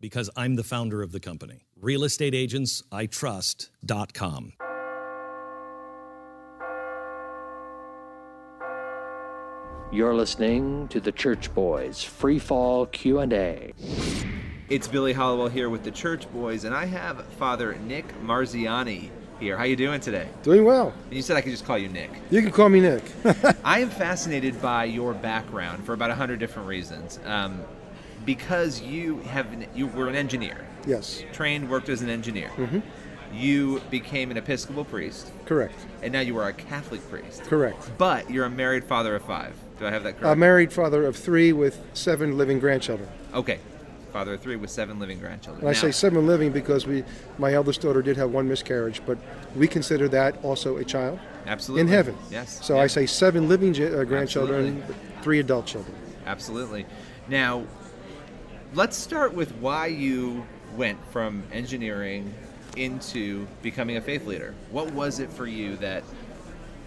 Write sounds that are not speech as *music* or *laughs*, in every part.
Because I'm the founder of the company. realestateagentsitrust.com. You're listening to the Church Boys Free Fall Q&A. It's Billy Hallowell here with the Church Boys, and I have Father Nick Marziani here. How you doing today? Doing well. And you said I could just call you Nick. You can call me Nick. *laughs* I am fascinated by your background for about a hundred different reasons. Um, because you have you were an engineer, yes, trained, worked as an engineer. You became an Episcopal priest, correct. and now you are a Catholic priest. Correct. But you're a married father of five. Do I have that correct? A married father of three with seven living grandchildren. okay, father of three with seven living grandchildren. And I say seven living because we, my eldest daughter did have one miscarriage, but we consider that also a child absolutely in heaven. Yes. So yeah. I say seven living uh, grandchildren, three adult children. Absolutely. Now, let's start with why you went from engineering into becoming a faith leader. What was it for you that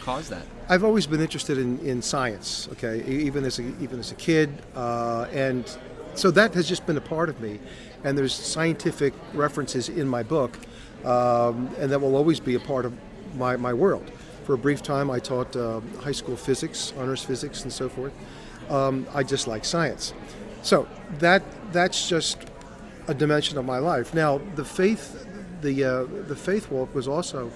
caused that? I've always been interested in, in science. Okay, even as a, even as a kid, uh, and so that has just been a part of me. And there's scientific references in my book, um, and that will always be a part of my, my world. For a brief time, I taught uh, high school physics, honors physics, and so forth. Um, I just like science, so that that's just a dimension of my life. Now, the faith, the uh, the faith walk was also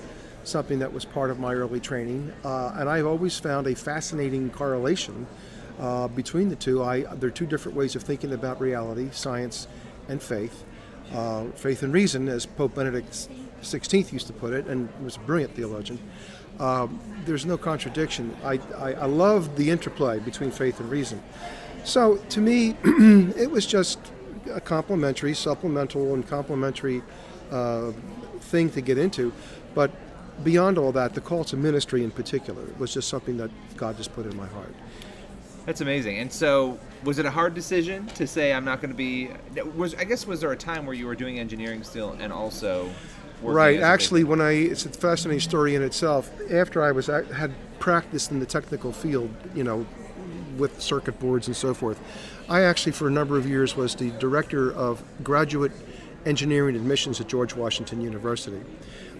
something that was part of my early training, uh, and I've always found a fascinating correlation uh, between the two. I there are two different ways of thinking about reality: science and faith. Uh, faith and reason, as Pope Benedict XVI used to put it, and was a brilliant theologian. Um, there's no contradiction. I, I, I love the interplay between faith and reason. So to me, *clears throat* it was just a complementary, supplemental, and complementary uh, thing to get into. But beyond all that, the call to ministry in particular was just something that God just put in my heart. That's amazing. And so, was it a hard decision to say I'm not going to be? Was I guess was there a time where you were doing engineering still and also working Right. Actually, when I it's a fascinating story in itself. After I was I had practiced in the technical field, you know, with circuit boards and so forth, I actually for a number of years was the director of graduate engineering admissions at George Washington University.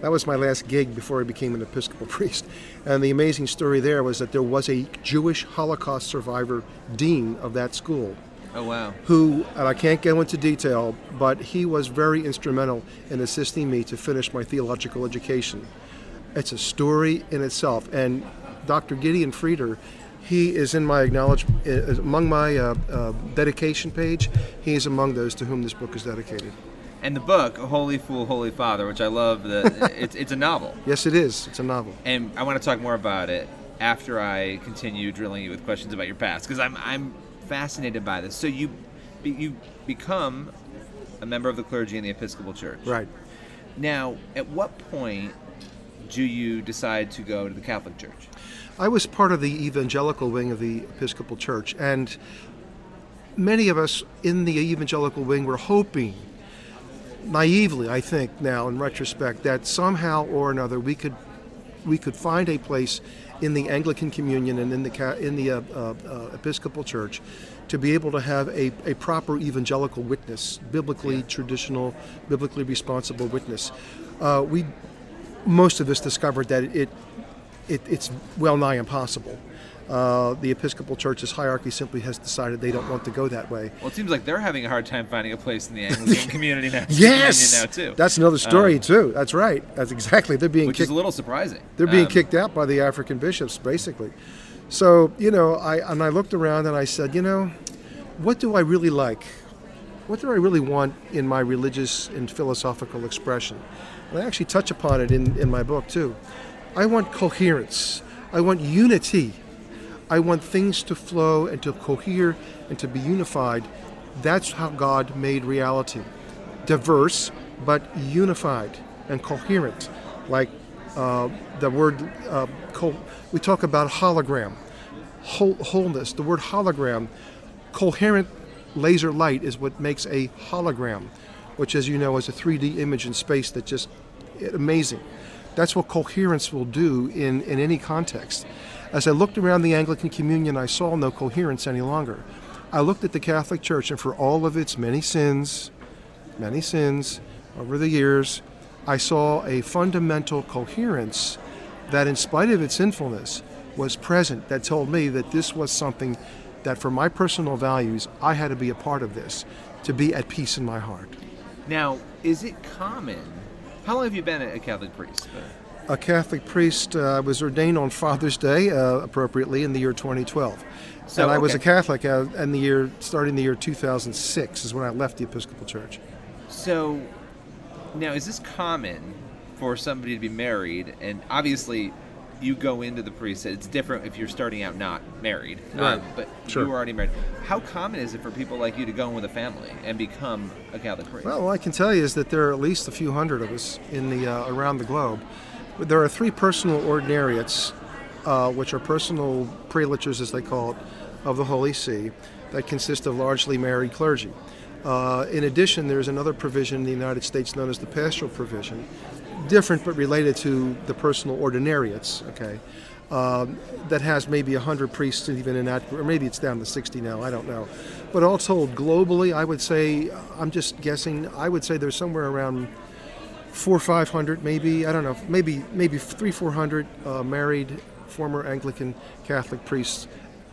That was my last gig before I became an Episcopal *laughs* priest. And the amazing story there was that there was a Jewish Holocaust survivor dean of that school oh wow, who, and I can't go into detail, but he was very instrumental in assisting me to finish my theological education. It's a story in itself. And Dr. Gideon Frieder, he is in my acknowledge uh, among my uh, uh, dedication page. He is among those to whom this book is dedicated. and the book Holy Fool, Holy Father, which I love. The *laughs* it's it's a novel. Yes, it is. It's a novel. and I want to talk more about it after I continue drilling you with questions about your past because I'm I'm fascinated by this. So you you become a member of the clergy in the Episcopal Church. Right. Now, at what point do you decide to go to the Catholic Church? I was part of the evangelical wing of the Episcopal Church, and many of us in the evangelical wing were hoping, naively, I think now in retrospect, that somehow or another we could we could find a place in the Anglican Communion and in the in the uh, uh, uh, Episcopal Church to be able to have a, a proper evangelical witness, biblically traditional, biblically responsible witness. Uh, we most of us discovered that it, it it's well nigh impossible. Uh, the Episcopal Church's hierarchy simply has decided they don't want to go that way. Well, it seems like they're having a hard time finding a place in the Anglican *laughs* community now. Yes, now too. that's another story Um, too. That's right. That's exactly. They're being which kicked. is a little surprising. They're being Um, kicked out by the African bishops, basically. So you know, I and I looked around and I said, you know, what do I really like? What do I really want in my religious and philosophical expression? And I actually touch upon it in, in my book too. I want coherence. I want unity. I want things to flow and to cohere and to be unified. That's how God made reality. diverse but unified and coherent. Like uh, the word, uh, co- we talk about hologram, whole, wholeness. The word hologram, coherent laser light is what makes a hologram, which, as you know, is a 3D image in space that just amazing. That's what coherence will do in, in any context. As I looked around the Anglican Communion, I saw no coherence any longer. I looked at the Catholic Church, and for all of its many sins, many sins over the years, I saw a fundamental coherence that, in spite of its sinfulness, was present that told me that this was something that, for my personal values, I had to be a part of this to be at peace in my heart. Now, is it common? How long have you been a Catholic priest? A Catholic priest uh, was ordained on Father's Day, uh, appropriately, in the year 2012. So, and I was a. Catholic uh, in the year, starting the year 2006 is when I left the Episcopal Church. So, now is this common for somebody to be married? And obviously, you go into the priesthood. It's different if you're starting out not married, um, but Sure. you were already married. How common is it for people like you to go in with a family and become a Catholic priest? Well, all I can tell you is that there are at least a few hundred of us in the uh, around the globe. There are three personal ordinariates, uh, which are personal prelatures, as they call it, of the Holy See, that consist of largely married clergy. Uh, in addition, there's another provision in the United States known as the pastoral provision, different but related to the personal ordinariates. Okay. Um, that has maybe 100 priests even in that, or maybe it's down to 60 now, I don't know. But all told, globally, I would say, I'm just guessing, I would say there's somewhere around four 500, maybe, I don't know, maybe maybe three, 400 uh, married former Anglican Catholic priests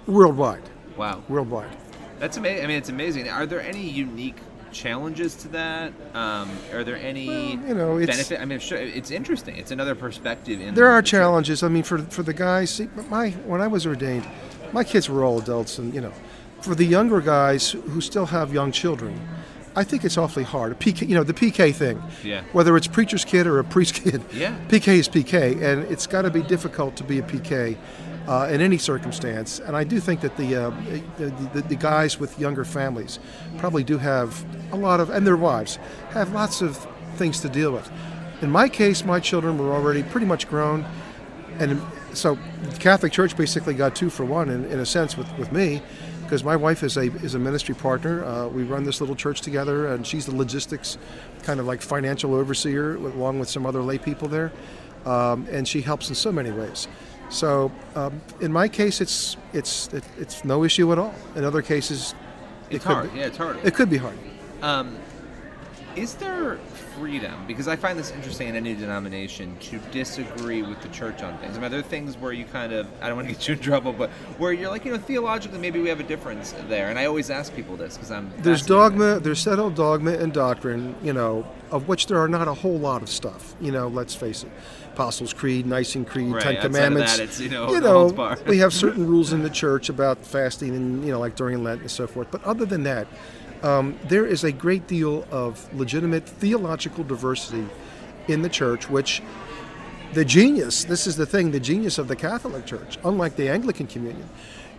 worldwide. wow, Worldwide. that's amazing. I mean, it's amazing. Are there any unique challenges to that? Um, are there any Well, you know, it's- benefit? I mean, sure, it's interesting. It's another perspective. In There are the challenges. I mean, for for the guys, see, my when I was ordained, my kids were all adults, and you know, for the younger guys who still have young children, I think it's awfully hard. PK, you know, the PK thing. Yeah. Whether it's preacher's kid or a priest kid. Yeah. PK is PK, and it's got to be difficult to be a PK. Uh, in any circumstance, and I do think that the, uh, the, the the guys with younger families probably do have a lot of, and their wives have lots of things to deal with. In my case, my children were already pretty much grown, and so the Catholic Church basically got two for one in, in a sense with, with me, because my wife is a is a ministry partner. Uh, we run this little church together, and she's the logistics, kind of like financial overseer, along with some other lay people there, um, and she helps in so many ways. So um, in my case, it's it's it, it's no issue at all. In other cases, it It's could hard. be, Yeah, it's hard. it could be hard. Um, is there freedom? Because I find this interesting in any denomination to disagree with the church on things. I mean, there are things where you kind of, I don't want to get you in trouble, but where you're like, you know, theologically, maybe we have a difference there. And I always ask people this because I'm. There's dogma, there's settled dogma and doctrine, you know, of which there are not a whole lot of stuff. You know, let's face it. Apostles' Creed, Nicene Creed, Right, Ten Commandments. that, you know, you know we have certain *laughs* rules in the church about fasting and, you know, like during Lent and so forth. But other than that, um, there is a great deal of legitimate theological diversity in the church, which the genius, this is the thing, the genius of the Catholic Church, unlike the Anglican Communion,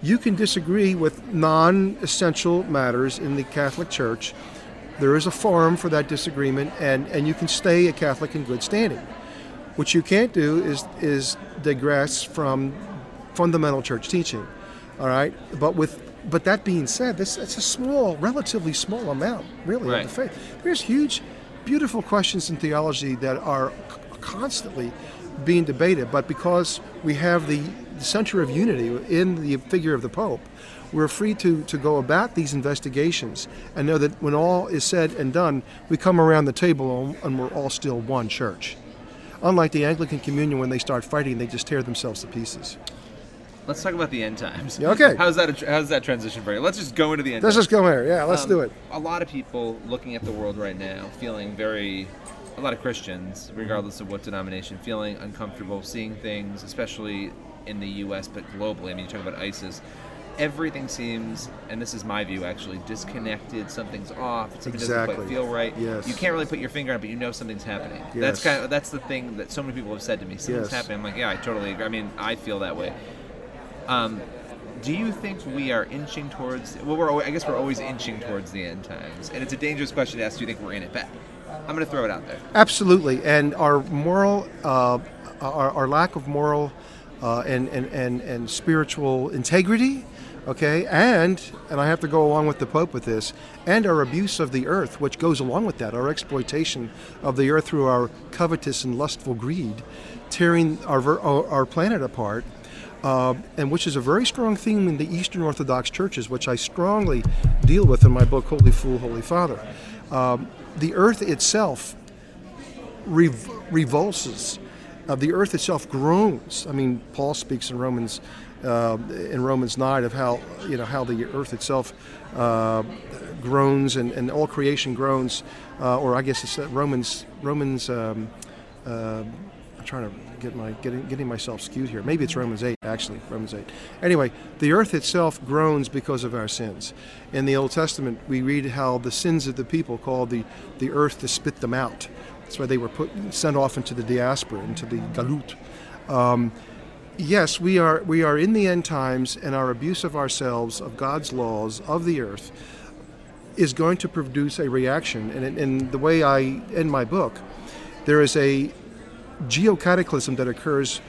you can disagree with non essential matters in the Catholic Church. There is a forum for that disagreement, and, and you can stay a Catholic in good standing. What you can't do is, is digress from fundamental church teaching. All right? But with but that being said, this it's a small, relatively small amount, really, Right. of the faith. There's huge, beautiful questions in theology that are c- constantly being debated, but because we have the, the center of unity in the figure of the Pope, we're free to, to go about these investigations and know that when all is said and done, we come around the table and we're all still one church. Unlike the Anglican Communion, when they start fighting, they just tear themselves to pieces. Let's talk about the end times. Yeah, okay. How's that? How's that transition for you? Let's just go into the end. Let's times. just go there. Yeah, let's Um, do it. A lot of people looking at the world right now feeling very, a lot of Christians, regardless of what denomination, feeling uncomfortable seeing things, especially in the U.S. but globally. I mean, you talk about ISIS. Everything seems, and this is my view actually, disconnected. Something's off. Something doesn't quite feel right. Yes. You can't really put your finger on it, but you know something's happening. That's kind of that's the thing that so many people have said to me. Something's Yes. happening. I'm like, yeah, I totally agree. I mean, I feel that way. Um, do you think we are inching towards? Well, we're al- I guess we're always inching towards the end times, and it's a dangerous question to ask. Do you think we're in it? But I'm going to throw it out there. Absolutely, and our moral, uh, our, our lack of moral uh, and, and, and, and spiritual integrity, okay, and and I have to go along with the Pope with this, and our abuse of the earth, which goes along with that, our exploitation of the earth through our covetous and lustful greed, tearing our our, our planet apart. Uh, and which is a very strong theme in the Eastern Orthodox churches, which I strongly deal with in my book, Holy Fool, Holy Father. Um, the earth itself rev- revulses. Uh, the earth itself groans. I mean, Paul speaks in Romans uh, in Romans nine of how you know how the earth itself uh, groans and, and all creation groans, uh, or I guess it's uh, Romans Romans. Um, uh, I'm trying to get my getting getting myself skewed here. Maybe it's Romans eight actually. Romans eight. Anyway, the earth itself groans because of our sins. In the Old Testament, we read how the sins of the people called the the earth to spit them out. That's why they were put sent off into the diaspora, into the galut. Um, yes, we are we are in the end times, and our abuse of ourselves, of God's laws, of the earth, is going to produce a reaction. And in, the way I end my book, there is a geocataclysm that occurs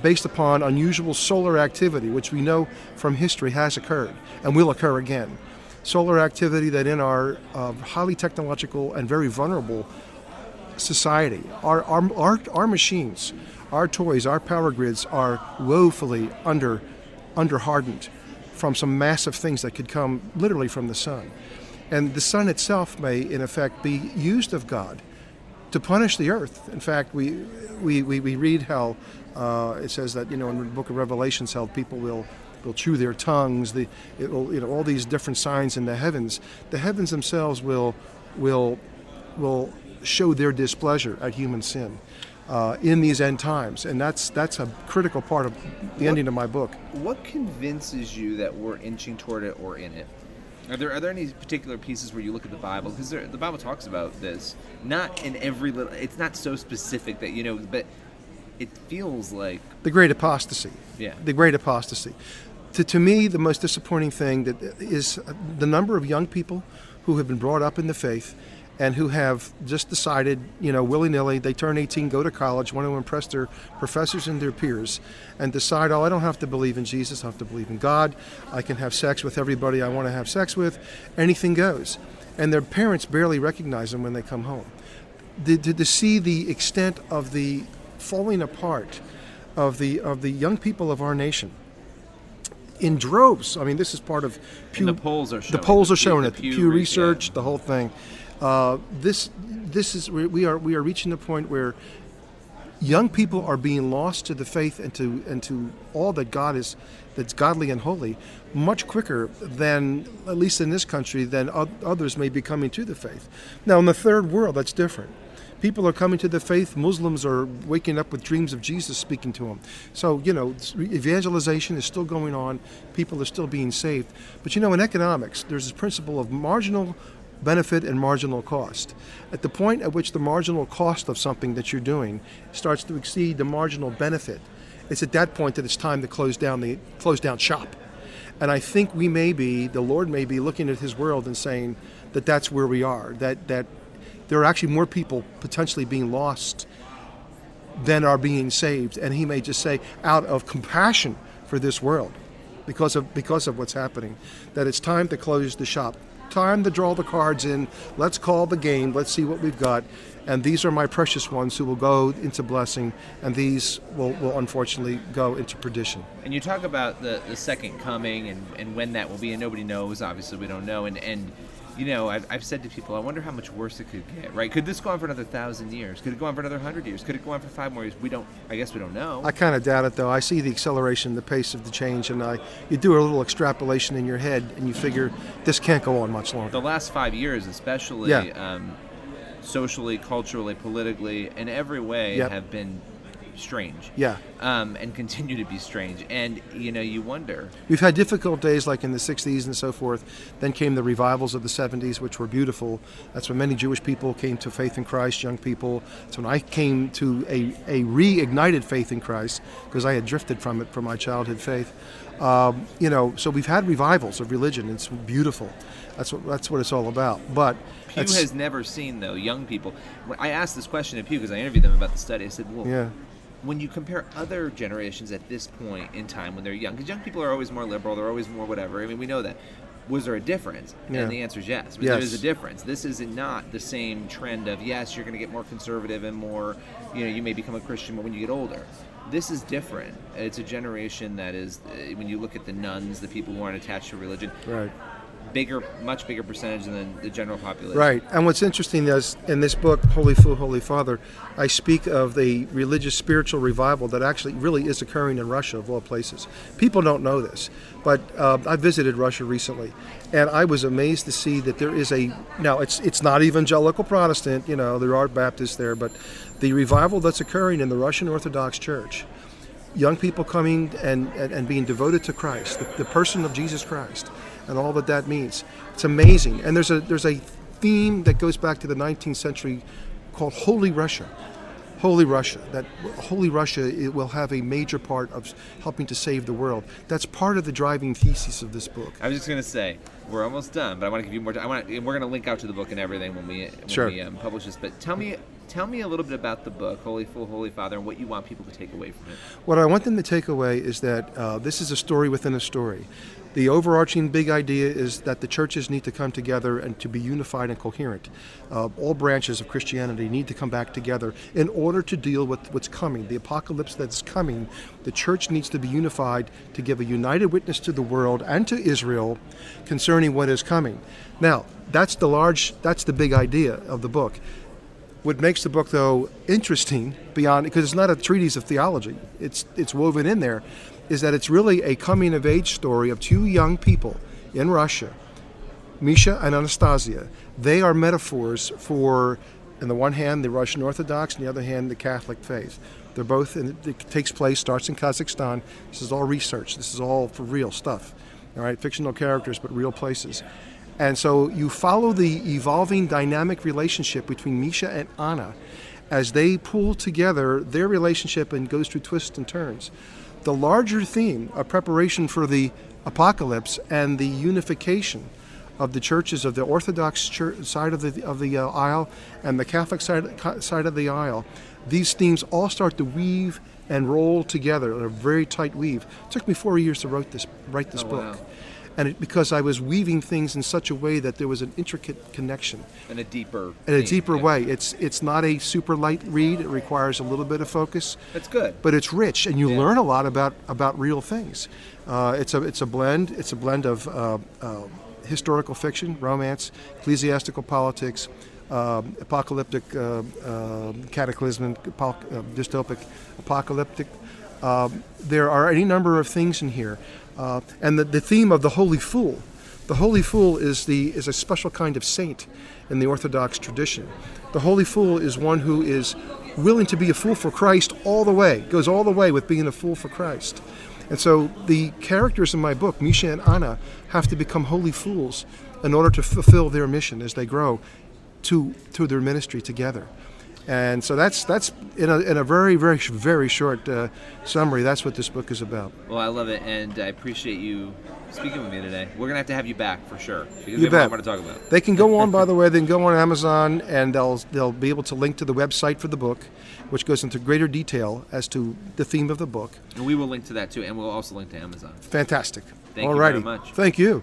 based upon unusual solar activity, which we know from history has occurred and will occur again. Solar activity that in our uh, highly technological and very vulnerable society, our, our, our, our machines, our toys, our power grids are woefully under, under hardened from some massive things that could come literally from the sun. And the sun itself may, in effect, be used of God to punish the earth. In fact, we, we, we, we read how uh, it says that, you know, in the book of Revelations, how people will, will chew their tongues, the, it will, you know, all these different signs in the heavens. The heavens themselves will, will, will show their displeasure at human sin. Uh, in these end times, and that's that's a critical part of the ending of my book. What convinces you that we're inching toward it or in it? Are there are there any particular pieces where you look at the Bible because the Bible talks about this? Not in every little. It's not so specific that you know, but it feels like the great apostasy. Yeah. The great apostasy. To, to me, the most disappointing thing that is uh, the number of young people who have been brought up in the faith and who have just decided, you know, willy nilly, they turn 18, go to college, want to impress their professors and their peers, and decide, oh, I don't have to believe in Jesus, I have to believe in God, I can have sex with everybody I want to have sex with, anything goes. And their parents barely recognize them when they come home. To, to, to see the extent of the falling apart of the, of the young people of our nation in droves. I mean, this is part of Pew. the polls are the showing polls it. are showing The it. The Pew Pew Research, yeah. the whole thing. Uh, this this is we are we are reaching the point where young people are being lost to the faith and to and to all that God is that's godly and holy much quicker than at least in this country than others may be coming to the faith. Now in the third world that's different. People are coming to the faith. Muslims are waking up with dreams of Jesus speaking to them. So, you know, evangelization is still going on. People are still being saved. But, you know, in economics, there's this principle of marginal benefit and marginal cost. At the point at which the marginal cost of something that you're doing starts to exceed the marginal benefit, it's at that point that it's time to close down the close down shop. And I think we may be, the Lord may be looking at His world and saying that that's where we are. That that there are actually more people potentially being lost than are being saved, and He may just say, out of compassion for this world, because of because of what's happening, that it's time to close the shop. Time to draw the cards in. Let's call the game. Let's see what we've got. And these are my precious ones who will go into blessing, and these will, will unfortunately go into perdition. And you talk about the, the second coming and, and when that will be, and nobody knows. Obviously, we don't know. And, and you know, I've, I've said to people, I wonder how much worse it could get, right? Could this go on for another thousand years? Could it go on for another hundred years? Could it go on for five more years? We don't, I guess we don't know. I kind of doubt it, though. I see the acceleration, the pace of the change, and I you do a little extrapolation in your head, and you figure this can't go on much longer. the last five years, especially Yeah. um, socially, culturally, politically, in every way, Yep. have been strange. Yeah. Um, and continue to be strange. And you know, you wonder. We've had difficult days like in the 60s and so forth. Then came the revivals of the 70s, which were beautiful. That's when many Jewish people came to faith in Christ, young people. That's when I came to a, a reignited faith in Christ because I had drifted from it from my childhood faith. Um, you know, so we've had revivals of religion. It's beautiful. That's what that's what it's all about. But Pew has never seen though young people. When I asked this question to Pew because I interviewed them about the study. I said, "Well, yeah. When you compare other generations at this point in time when they're young, because young people are always more liberal, they're always more whatever. I mean, we know that. Was there a difference? Yeah. And the answer is yes. Yes. There is a difference. This is not the same trend of yes, you're going to get more conservative and more, you know, you may become a Christian but when you get older. This is different. It's a generation that is, uh, when you look at the nones, the people who aren't attached to religion, Right. Bigger, much bigger percentage than the general population. Right. And what's interesting is in this book, Holy Fool, Holy Father, I speak of the religious spiritual revival that actually really is occurring in Russia, of all places. People don't know this, but uh, I visited Russia recently, and I was amazed to see that there is a now it's it's not evangelical Protestant, you know, there are Baptists there, but the revival that's occurring in the Russian Orthodox Church young people coming and, and, and being devoted to Christ, the, the person of Jesus Christ, and all that that means. It's amazing. And there's a there's a theme that goes back to the 19th century called Holy Russia. Holy Russia. That Holy Russia it will have a major part of helping to save the world. That's part of the driving thesis of this book. I was just gonna say we're almost done, but I want to give you more. time. I want. And we're gonna link out to the book and everything when we when Sure. we um, publish this. But tell me, tell me a little bit about the book, Holy Fool, Holy Father, and what you want people to take away from it. What I want them to take away is that uh, this is a story within a story. The overarching big idea is that the churches need to come together and to be unified and coherent. Uh, all branches of Christianity need to come back together in order to deal with what's coming, the apocalypse that's coming. The church needs to be unified to give a united witness to the world and to Israel concerning what is coming. Now, that's the large, that's the big idea of the book. What makes the book, though, interesting beyond because it's not a treatise of theology, it's it's woven in there, is that it's really a coming of age story of two young people in Russia, Misha and Anastasia. They are metaphors for, on the one hand, the Russian Orthodox, on the other hand, the Catholic faith. They're both, in, it takes place, starts in Kazakhstan. This is all research. This is all for real stuff. All right, fictional characters, but real places. And so you follow the evolving dynamic relationship between Misha and Anna as they pull together their relationship and goes through twists and turns. The larger theme of preparation for the apocalypse and the unification of the churches of the Orthodox church side of the of the uh, aisle and the Catholic side side of the aisle, these themes all start to weave and roll together in a very tight weave. It took me four years to write this write this Oh, book, wow. And it, because I was weaving things in such a way that there was an intricate connection In a deeper. in a deeper yeah. way. It's it's not a super light read. It requires a little bit of focus That's good. but it's rich, and you Yeah. learn a lot about about real things. Uh, it's a it's a blend. It's a blend of uh, uh, historical fiction, romance, ecclesiastical politics, um apocalyptic, uh, uh, cataclysmic, apoc- uh, dystopic, apocalyptic. Um, there are any number of things in here, uh, and the, the theme of the holy fool. The holy fool is the is a special kind of saint in the Orthodox tradition. The holy fool is one who is willing to be a fool for Christ all the way, goes all the way with being a fool for Christ. And so the characters in my book, Misha and Anna, have to become holy fools in order to fulfill their mission as they grow to to their ministry together. And so that's that's in a, in a very very very short uh, summary. That's what this book is about. Well, I love it, and I appreciate you speaking with me today. We're gonna have to have you back for sure because we You have a lot bet. more to talk about. They can go on, by the *laughs* way. They can go on Amazon, and they'll they'll be able to link to the website for the book, which goes into greater detail as to the theme of the book. And we will link to that too, and we'll also link to Amazon. Fantastic. Thank you very much. Thank you.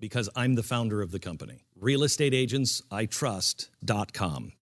Because I'm the founder of the company. RealestateAgentsITrust.com.